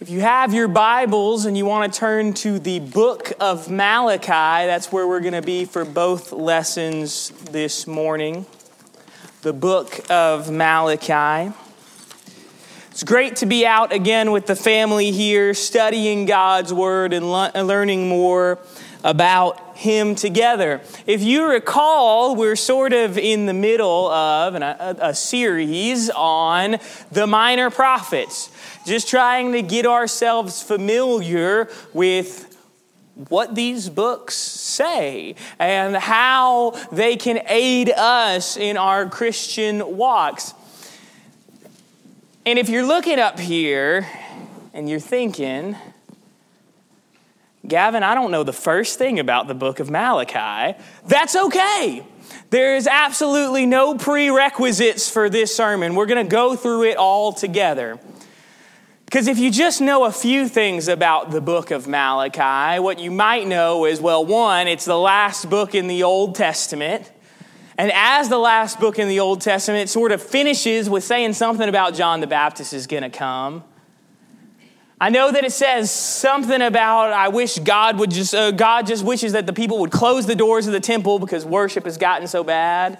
If you have your Bibles and you want to turn to the book of Malachi, that's where we're going to be for both lessons this morning. The book of Malachi. It's great to be out again with the family here, studying God's Word and learning more about Him together. If you recall, we're sort of in the middle of an, a, a series on the minor prophets just trying to get ourselves familiar with what these books say and how they can aid us in our Christian walks. And if you're looking up here and you're thinking, Gavin, I don't know the first thing about the book of Malachi, that's okay. There is absolutely no prerequisites for this sermon. We're going to go through it all together. Because if you just know a few things about the book of Malachi, what you might know is well, one, it's the last book in the Old Testament. And as the last book in the Old Testament, it sort of finishes with saying something about John the Baptist is going to come. I know that it says something about I wish God would just, uh, God just wishes that the people would close the doors of the temple because worship has gotten so bad.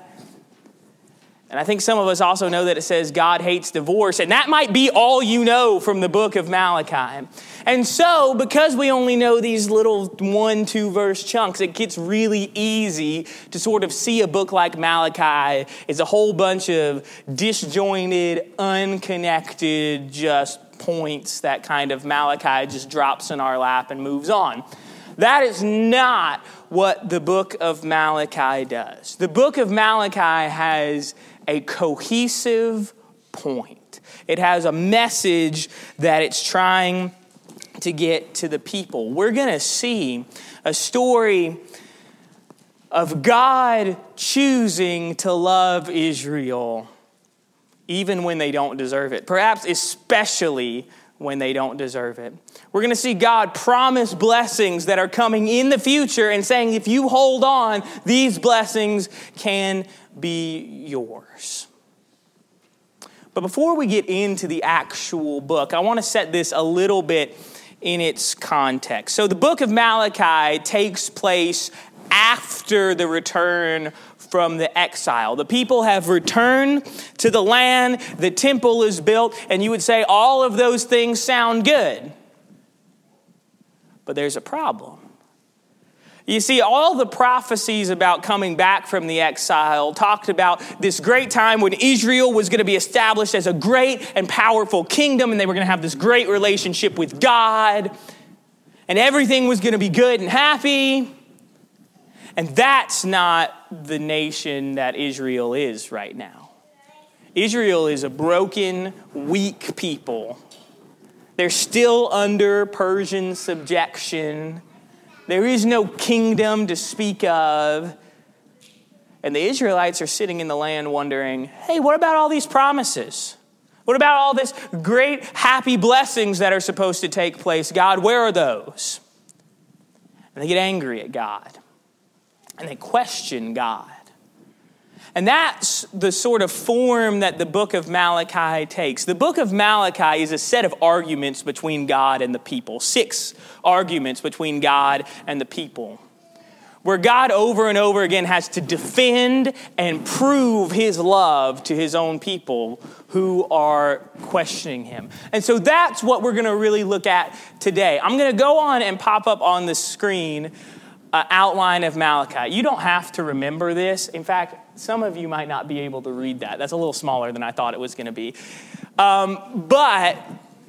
And I think some of us also know that it says God hates divorce, and that might be all you know from the book of Malachi. And so, because we only know these little one, two verse chunks, it gets really easy to sort of see a book like Malachi is a whole bunch of disjointed, unconnected, just points that kind of Malachi just drops in our lap and moves on. That is not what the book of Malachi does. The book of Malachi has a cohesive point. It has a message that it's trying to get to the people. We're going to see a story of God choosing to love Israel even when they don't deserve it, perhaps especially when they don't deserve it. We're going to see God promise blessings that are coming in the future and saying, if you hold on, these blessings can be yours. But before we get into the actual book, I want to set this a little bit in its context. So, the book of Malachi takes place after the return from the exile. The people have returned to the land, the temple is built, and you would say all of those things sound good. But there's a problem. You see, all the prophecies about coming back from the exile talked about this great time when Israel was going to be established as a great and powerful kingdom, and they were going to have this great relationship with God, and everything was going to be good and happy. And that's not the nation that Israel is right now. Israel is a broken, weak people. They're still under Persian subjection. There is no kingdom to speak of. And the Israelites are sitting in the land wondering hey, what about all these promises? What about all this great, happy blessings that are supposed to take place? God, where are those? And they get angry at God and they question God. And that's the sort of form that the book of Malachi takes. The book of Malachi is a set of arguments between God and the people, six arguments between God and the people, where God over and over again has to defend and prove his love to his own people who are questioning him. And so that's what we're going to really look at today. I'm going to go on and pop up on the screen uh, outline of Malachi. You don't have to remember this. In fact, some of you might not be able to read that. That's a little smaller than I thought it was going to be. Um, but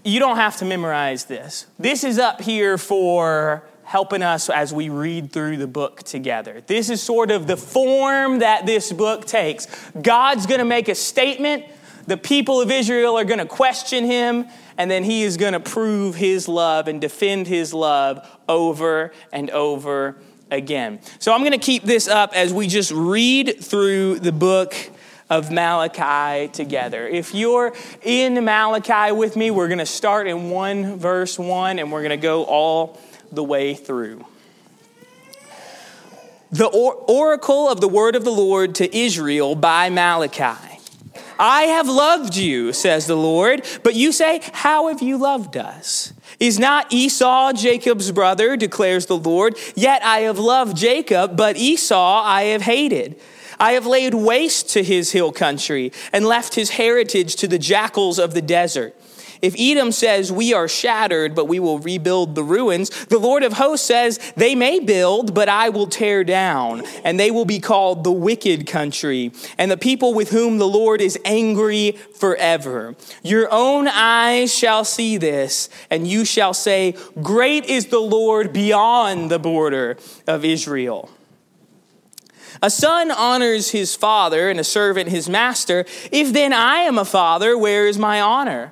you don't have to memorize this. This is up here for helping us as we read through the book together. This is sort of the form that this book takes. God's going to make a statement, the people of Israel are going to question him, and then he is going to prove his love and defend his love over and over again. So I'm going to keep this up as we just read through the book of Malachi together. If you're in Malachi with me, we're going to start in 1 verse 1 and we're going to go all the way through. The or- oracle of the word of the Lord to Israel by Malachi. I have loved you, says the Lord. But you say, How have you loved us? Is not Esau Jacob's brother, declares the Lord? Yet I have loved Jacob, but Esau I have hated. I have laid waste to his hill country and left his heritage to the jackals of the desert. If Edom says, We are shattered, but we will rebuild the ruins, the Lord of hosts says, They may build, but I will tear down, and they will be called the wicked country, and the people with whom the Lord is angry forever. Your own eyes shall see this, and you shall say, Great is the Lord beyond the border of Israel. A son honors his father, and a servant his master. If then I am a father, where is my honor?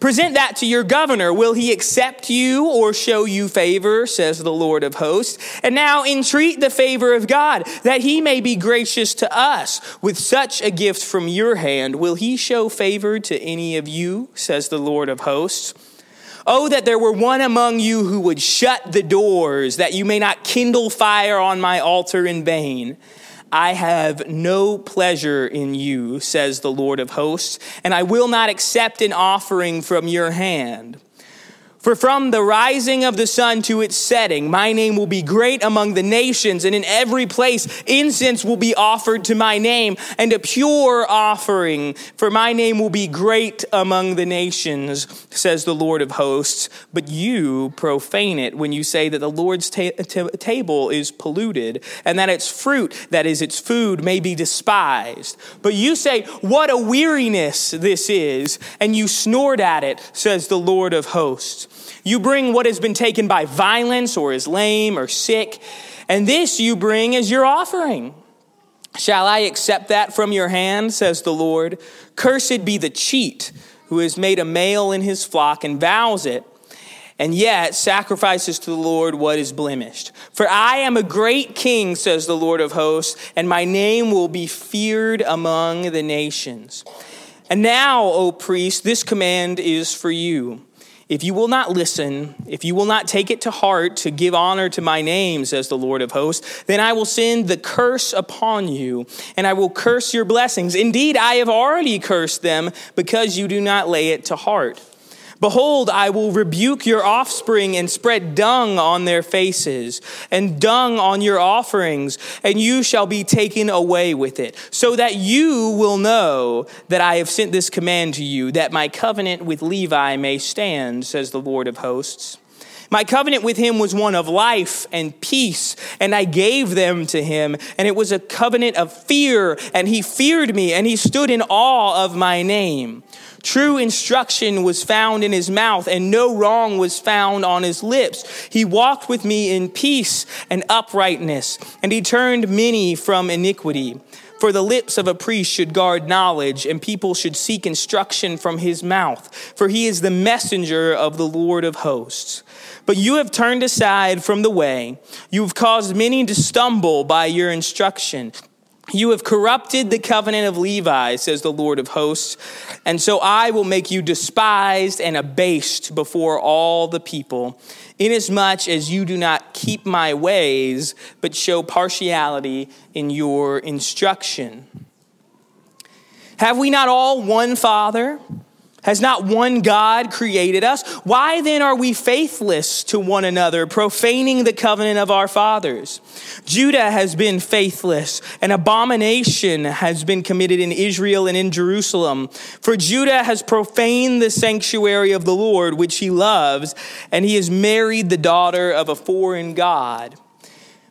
Present that to your governor. Will he accept you or show you favor, says the Lord of hosts? And now entreat the favor of God, that he may be gracious to us. With such a gift from your hand, will he show favor to any of you, says the Lord of hosts? Oh, that there were one among you who would shut the doors, that you may not kindle fire on my altar in vain. I have no pleasure in you, says the Lord of hosts, and I will not accept an offering from your hand. For from the rising of the sun to its setting, my name will be great among the nations, and in every place incense will be offered to my name, and a pure offering. For my name will be great among the nations, says the Lord of hosts. But you profane it when you say that the Lord's ta- ta- table is polluted, and that its fruit, that is its food, may be despised. But you say, What a weariness this is, and you snort at it, says the Lord of hosts. You bring what has been taken by violence or is lame or sick, and this you bring as your offering. Shall I accept that from your hand, says the Lord? Cursed be the cheat who has made a male in his flock and vows it, and yet sacrifices to the Lord what is blemished. For I am a great king, says the Lord of hosts, and my name will be feared among the nations. And now, O priest, this command is for you. If you will not listen, if you will not take it to heart to give honor to my name, says the Lord of hosts, then I will send the curse upon you, and I will curse your blessings. Indeed, I have already cursed them because you do not lay it to heart. Behold, I will rebuke your offspring and spread dung on their faces, and dung on your offerings, and you shall be taken away with it, so that you will know that I have sent this command to you, that my covenant with Levi may stand, says the Lord of hosts. My covenant with him was one of life and peace, and I gave them to him. And it was a covenant of fear, and he feared me, and he stood in awe of my name. True instruction was found in his mouth, and no wrong was found on his lips. He walked with me in peace and uprightness, and he turned many from iniquity. For the lips of a priest should guard knowledge, and people should seek instruction from his mouth, for he is the messenger of the Lord of hosts. But you have turned aside from the way. You have caused many to stumble by your instruction. You have corrupted the covenant of Levi, says the Lord of hosts, and so I will make you despised and abased before all the people, inasmuch as you do not keep my ways, but show partiality in your instruction. Have we not all one Father? Has not one God created us? Why then are we faithless to one another, profaning the covenant of our fathers? Judah has been faithless. An abomination has been committed in Israel and in Jerusalem. For Judah has profaned the sanctuary of the Lord, which he loves, and he has married the daughter of a foreign God.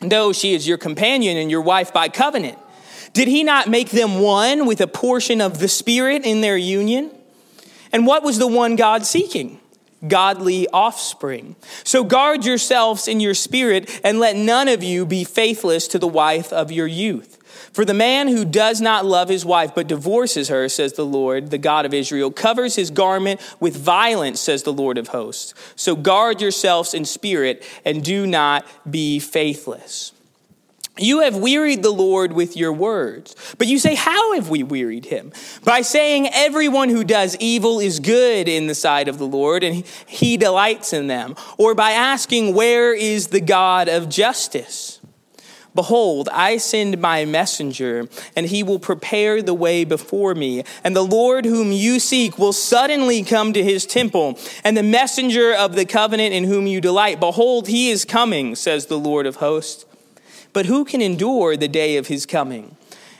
though she is your companion and your wife by covenant. Did he not make them one with a portion of the Spirit in their union? And what was the one God seeking? godly offspring. So guard yourselves in your spirit, and let none of you be faithless to the wife of your youth. For the man who does not love his wife but divorces her, says the Lord, the God of Israel, covers his garment with violence, says the Lord of hosts. So guard yourselves in spirit, and do not be faithless. You have wearied the Lord with your words. But you say, How have we wearied him? By saying, Everyone who does evil is good in the sight of the Lord, and he delights in them. Or by asking, Where is the God of justice? Behold, I send my messenger, and he will prepare the way before me. And the Lord whom you seek will suddenly come to his temple, and the messenger of the covenant in whom you delight. Behold, he is coming, says the Lord of hosts. But who can endure the day of his coming?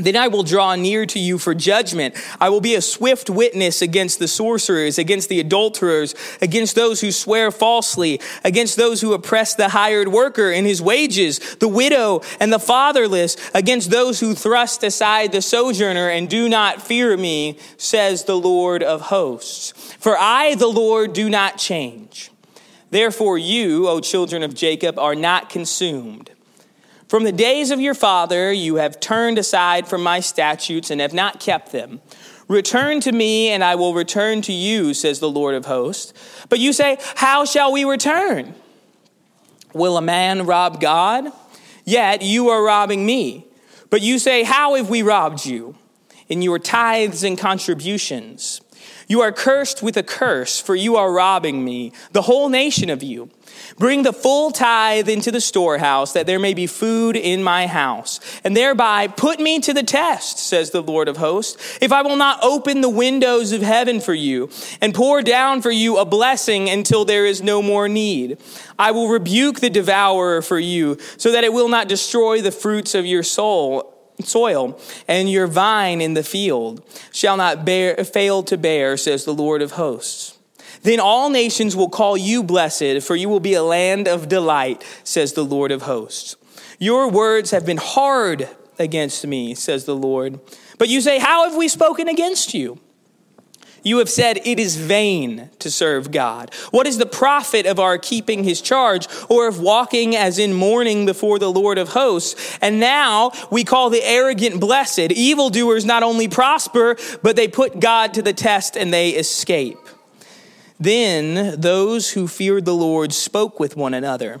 Then I will draw near to you for judgment. I will be a swift witness against the sorcerers, against the adulterers, against those who swear falsely, against those who oppress the hired worker in his wages, the widow and the fatherless, against those who thrust aside the sojourner and do not fear me, says the Lord of hosts. For I, the Lord, do not change. Therefore, you, O children of Jacob, are not consumed. From the days of your father, you have turned aside from my statutes and have not kept them. Return to me, and I will return to you, says the Lord of hosts. But you say, How shall we return? Will a man rob God? Yet you are robbing me. But you say, How have we robbed you? In your tithes and contributions. You are cursed with a curse, for you are robbing me, the whole nation of you. Bring the full tithe into the storehouse, that there may be food in my house. And thereby put me to the test, says the Lord of hosts, if I will not open the windows of heaven for you and pour down for you a blessing until there is no more need. I will rebuke the devourer for you, so that it will not destroy the fruits of your soul soil, and your vine in the field shall not bear, fail to bear, says the Lord of hosts. Then all nations will call you blessed, for you will be a land of delight, says the Lord of hosts. Your words have been hard against me, says the Lord. But you say, How have we spoken against you? You have said it is vain to serve God. What is the profit of our keeping his charge or of walking as in mourning before the Lord of hosts? And now we call the arrogant blessed. Evildoers not only prosper, but they put God to the test and they escape. Then those who feared the Lord spoke with one another.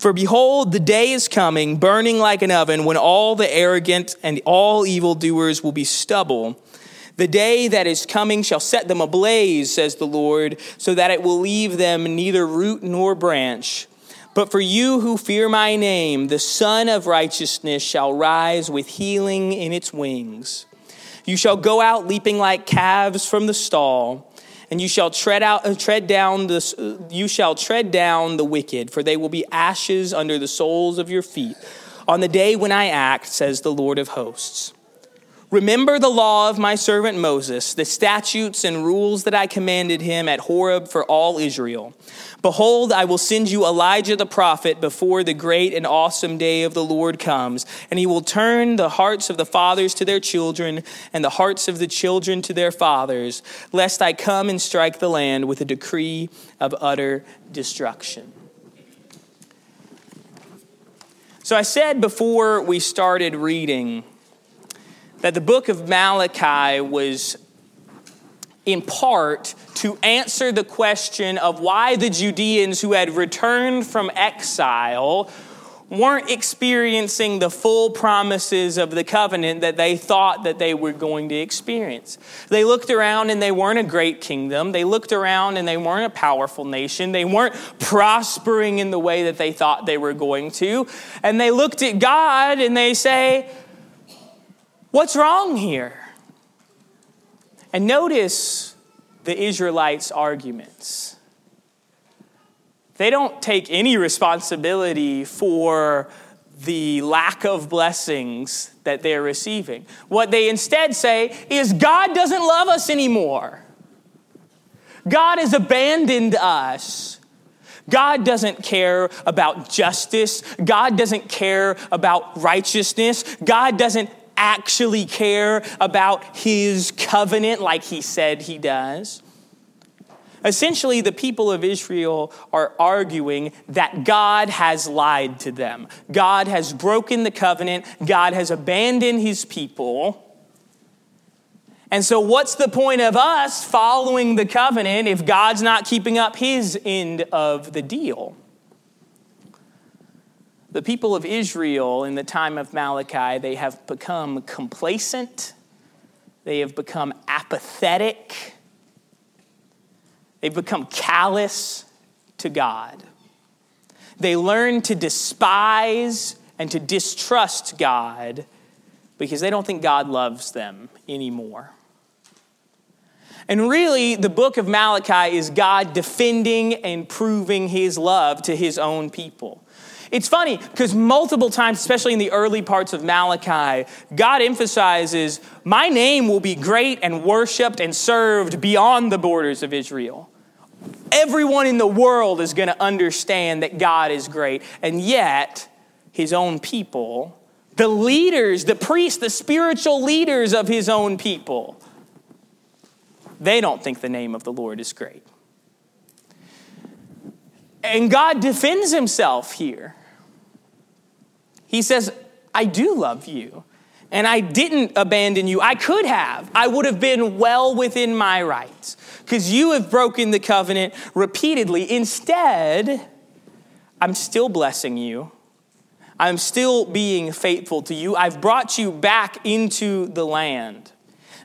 For behold, the day is coming, burning like an oven, when all the arrogant and all evildoers will be stubble. The day that is coming shall set them ablaze, says the Lord, so that it will leave them neither root nor branch. But for you who fear my name, the Sun of Righteousness shall rise with healing in its wings. You shall go out leaping like calves from the stall, and you shall tread out uh, tread down the uh, you shall tread down the wicked, for they will be ashes under the soles of your feet on the day when I act, says the Lord of hosts. Remember the law of my servant Moses, the statutes and rules that I commanded him at Horeb for all Israel. Behold, I will send you Elijah the prophet before the great and awesome day of the Lord comes, and he will turn the hearts of the fathers to their children, and the hearts of the children to their fathers, lest I come and strike the land with a decree of utter destruction. So I said before we started reading that the book of Malachi was in part to answer the question of why the Judeans who had returned from exile weren't experiencing the full promises of the covenant that they thought that they were going to experience. They looked around and they weren't a great kingdom. They looked around and they weren't a powerful nation. They weren't prospering in the way that they thought they were going to. And they looked at God and they say, What's wrong here? And notice the Israelites' arguments. They don't take any responsibility for the lack of blessings that they're receiving. What they instead say is God doesn't love us anymore. God has abandoned us. God doesn't care about justice. God doesn't care about righteousness. God doesn't actually care about his covenant like he said he does. Essentially, the people of Israel are arguing that God has lied to them. God has broken the covenant. God has abandoned his people. And so, what's the point of us following the covenant if God's not keeping up his end of the deal? The people of Israel in the time of Malachi, they have become complacent, they have become apathetic, they've become callous to God. They learn to despise and to distrust God because they don't think God loves them anymore. And really, the book of Malachi is God defending and proving his love to his own people. It's funny because multiple times, especially in the early parts of Malachi, God emphasizes, My name will be great and worshiped and served beyond the borders of Israel. Everyone in the world is going to understand that God is great. And yet, his own people, the leaders, the priests, the spiritual leaders of his own people, they don't think the name of the Lord is great. And God defends himself here. He says, I do love you. And I didn't abandon you. I could have. I would have been well within my rights because you have broken the covenant repeatedly. Instead, I'm still blessing you. I'm still being faithful to you. I've brought you back into the land.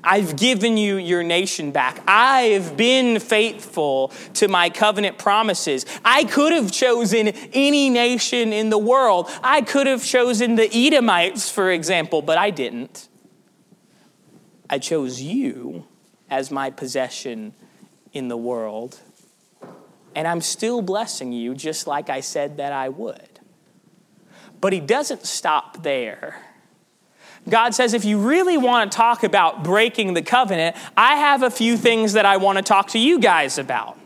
I've given you your nation back. I've been faithful to my covenant promises. I could have chosen any nation in the world. I could have chosen the Edomites, for example, but I didn't. I chose you as my possession in the world. And I'm still blessing you just like I said that I would. But he doesn't stop there. God says, if you really want to talk about breaking the covenant, I have a few things that I want to talk to you guys about.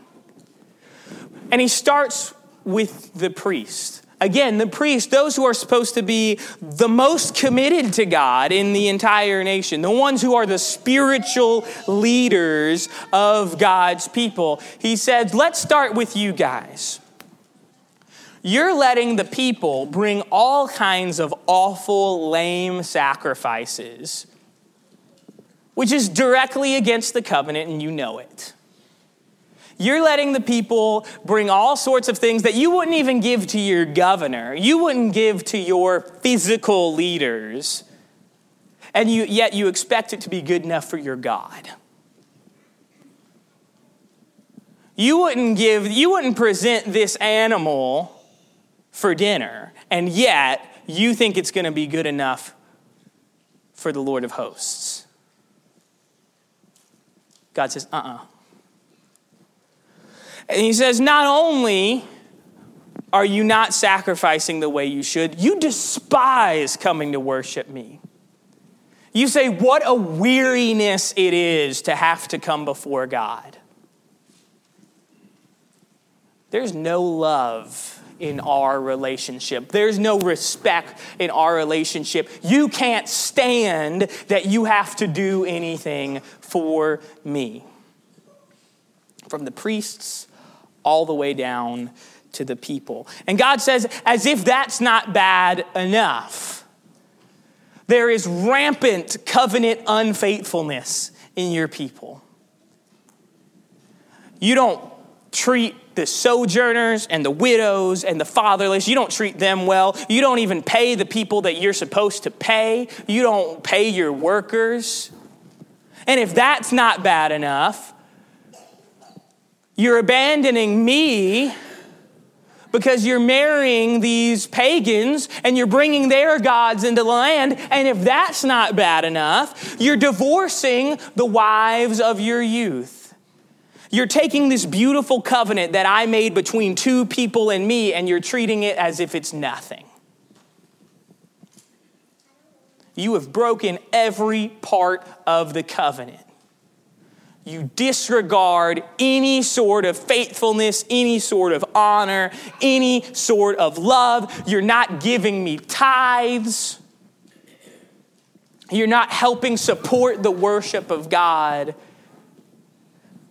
And he starts with the priest. Again, the priest, those who are supposed to be the most committed to God in the entire nation, the ones who are the spiritual leaders of God's people. He says, let's start with you guys. You're letting the people bring all kinds of awful, lame sacrifices, which is directly against the covenant, and you know it. You're letting the people bring all sorts of things that you wouldn't even give to your governor, you wouldn't give to your physical leaders, and you, yet you expect it to be good enough for your God. You wouldn't give, you wouldn't present this animal for dinner, and yet you think it's going to be good enough for the Lord of hosts. God says, uh uh-uh. uh And he says, not only are you not sacrificing the way you should, you despise coming to worship me. You say, What a weariness it is to have to come before God. There's no love in our relationship. There's no respect in our relationship. You can't stand that you have to do anything for me. From the priests all the way down to the people. And God says, as if that's not bad enough, there is rampant covenant unfaithfulness in your people. You don't treat the sojourners and the widows and the fatherless, you don't treat them well. You don't even pay the people that you're supposed to pay. You don't pay your workers. And if that's not bad enough, you're abandoning me because you're marrying these pagans and you're bringing their gods into the land. And if that's not bad enough, you're divorcing the wives of your youth. You're taking this beautiful covenant that I made between two people and me, and you're treating it as if it's nothing. You have broken every part of the covenant. You disregard any sort of faithfulness, any sort of honor, any sort of love. You're not giving me tithes. You're not helping support the worship of God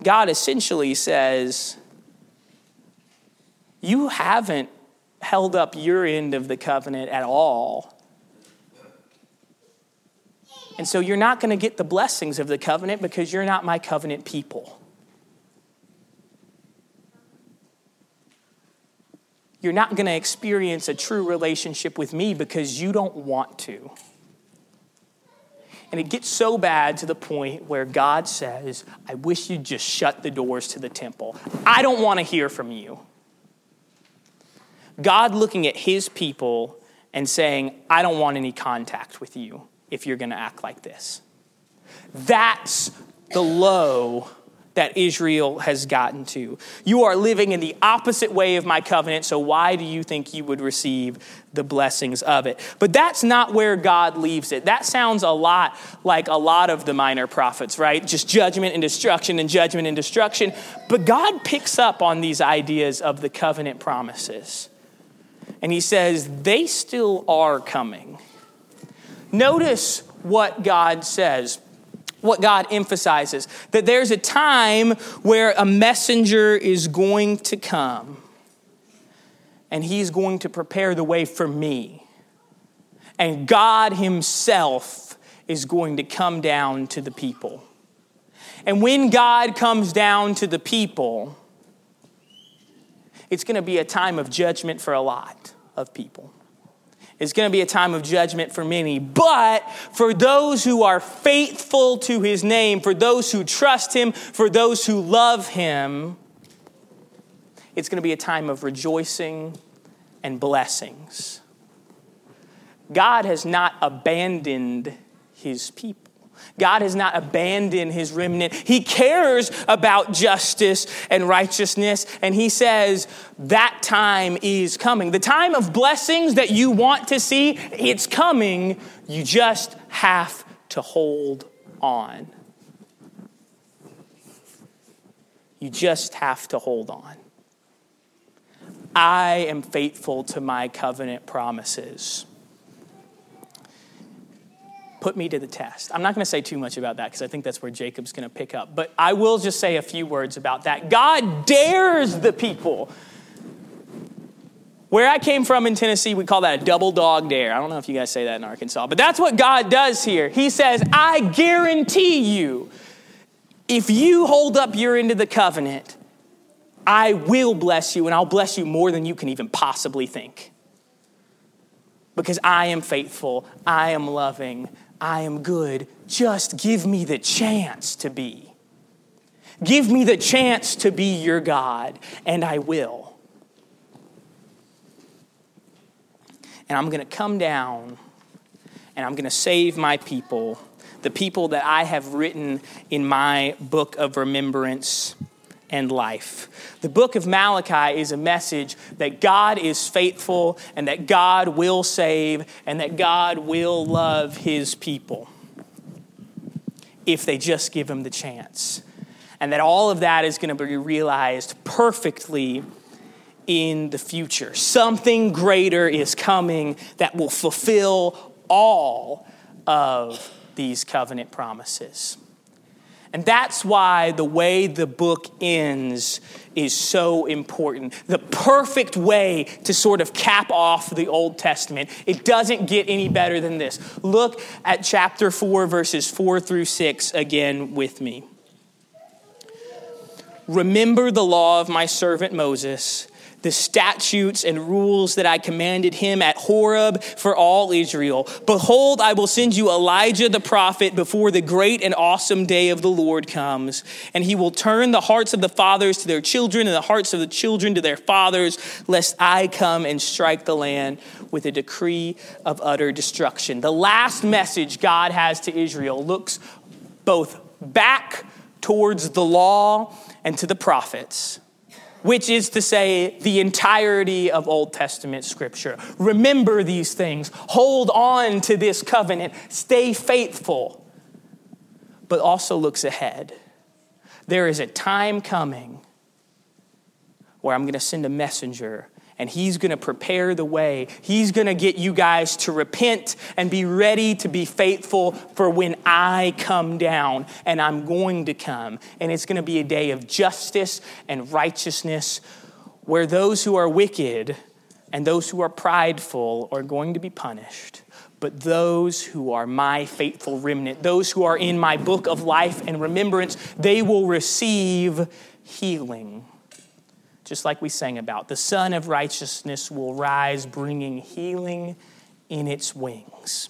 God essentially says, You haven't held up your end of the covenant at all. And so you're not going to get the blessings of the covenant because you're not my covenant people. You're not going to experience a true relationship with me because you don't want to. And it gets so bad to the point where God says, I wish you'd just shut the doors to the temple. I don't want to hear from you. God looking at his people and saying, I don't want any contact with you if you're going to act like this. That's the low that Israel has gotten to. You are living in the opposite way of my covenant, so why do you think you would receive the blessings of it? But that's not where God leaves it. That sounds a lot like a lot of the minor prophets, right? Just judgment and destruction and judgment and destruction. But God picks up on these ideas of the covenant promises. And he says, they still are coming. Notice what God says what God emphasizes that there's a time where a messenger is going to come and he's going to prepare the way for me. And God Himself is going to come down to the people. And when God comes down to the people, it's going to be a time of judgment for a lot of people. It's going to be a time of judgment for many. But for those who are faithful to his name, for those who trust him, for those who love him, it's going to be a time of rejoicing and blessings. God has not abandoned his people. God has not abandoned his remnant. He cares about justice and righteousness, and he says that time is coming. The time of blessings that you want to see, it's coming. You just have to hold on. You just have to hold on. I am faithful to my covenant promises put me to the test. I'm not going to say too much about that because I think that's where Jacob's going to pick up. But I will just say a few words about that. God dares the people. Where I came from in Tennessee, we call that a double dog dare. I don't know if you guys say that in Arkansas, but that's what God does here. He says, I guarantee you, if you hold up your end of the covenant, I will bless you, and I'll bless you more than you can even possibly think. Because I am faithful, I am loving, I am good. Just give me the chance to be. Give me the chance to be your God, and I will. And I'm going to come down and I'm going to save my people, the people that I have written in my book of remembrance and life. The book of Malachi is a message that God is faithful and that God will save and that God will love his people. if they just give him the chance. And that all of that is going to be realized perfectly in the future. Something greater is coming that will fulfill all of these covenant promises. And that's why the way the book ends is so important. The perfect way to sort of cap off the Old Testament. It doesn't get any better than this. Look at chapter 4, verses 4 through 6 again with me. Remember the law of my servant Moses the statutes and rules that I commanded him at Horeb for all Israel. Behold, I will send you Elijah the prophet before the great and awesome day of the Lord comes. And he will turn the hearts of the fathers to their children and the hearts of the children to their fathers, lest I come and strike the land with a decree of utter destruction. The last message God has to Israel looks both back towards the law and to the prophets which is to say, the entirety of Old Testament scripture. Remember these things, hold on to this covenant, stay faithful, but also looks ahead. There is a time coming where I'm going to send a messenger and he's going to prepare the way. He's going to get you guys to repent and be ready to be faithful for when I come down, and I'm going to come. And it's going to be a day of justice and righteousness where those who are wicked and those who are prideful are going to be punished. But those who are my faithful remnant, those who are in my book of life and remembrance, they will receive healing just like we sang about. The Sun of Righteousness will rise, bringing healing in its wings.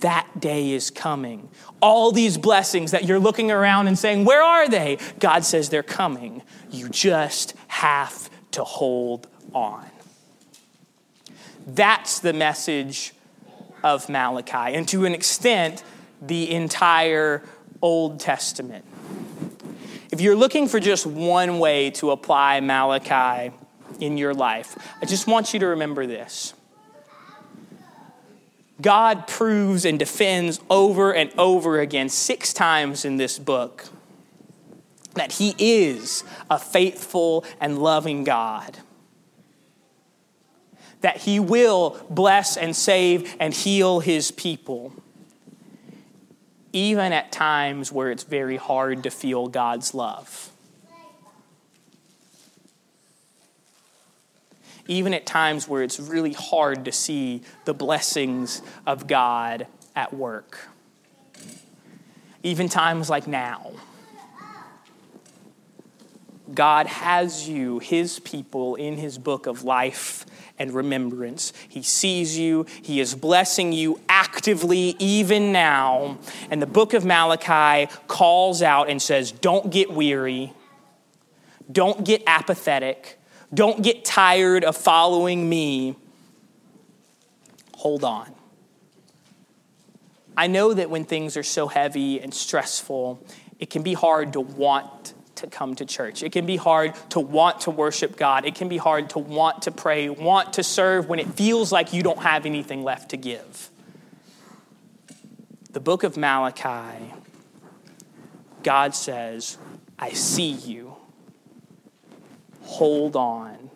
That day is coming. All these blessings that you're looking around and saying, Where are they? God says they're coming. You just have to hold on. That's the message of Malachi, and to an extent, the entire Old Testament. If you're looking for just one way to apply Malachi in your life, I just want you to remember this. God proves and defends over and over again, six times in this book, that He is a faithful and loving God. That He will bless and save and heal His people even at times where it's very hard to feel God's love. Even at times where it's really hard to see the blessings of God at work. Even times like now. God has you, His people, in His book of life and remembrance. He sees you, He is blessing you actively even now. And the book of Malachi calls out and says, Don't get weary, don't get apathetic, don't get tired of following me. Hold on. I know that when things are so heavy and stressful, it can be hard to want to come to church. It can be hard to want to worship God. It can be hard to want to pray, want to serve when it feels like you don't have anything left to give. The book of Malachi, God says, I see you. Hold on.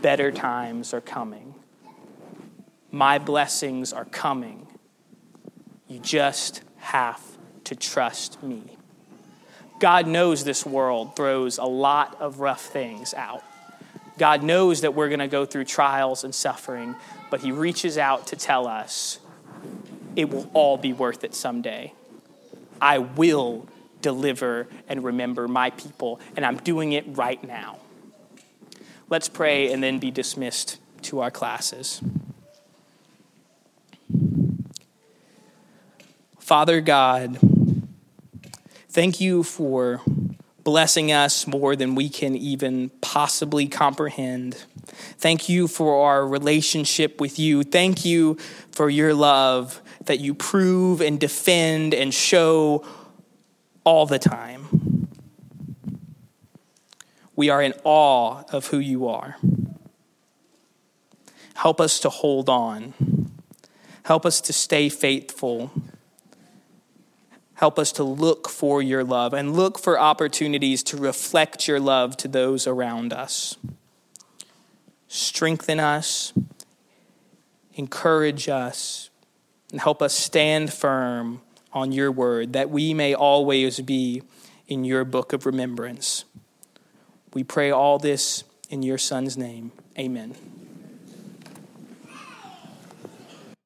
Better times are coming. My blessings are coming. You just have to trust me. God knows this world throws a lot of rough things out. God knows that we're going to go through trials and suffering, but He reaches out to tell us it will all be worth it someday. I will deliver and remember my people, and I'm doing it right now. Let's pray and then be dismissed to our classes. Father God, Thank you for blessing us more than we can even possibly comprehend. Thank you for our relationship with you. Thank you for your love that you prove and defend and show all the time. We are in awe of who you are. Help us to hold on. Help us to stay faithful. Help us to look for your love and look for opportunities to reflect your love to those around us. Strengthen us, encourage us, and help us stand firm on your word that we may always be in your book of remembrance. We pray all this in your Son's name. Amen.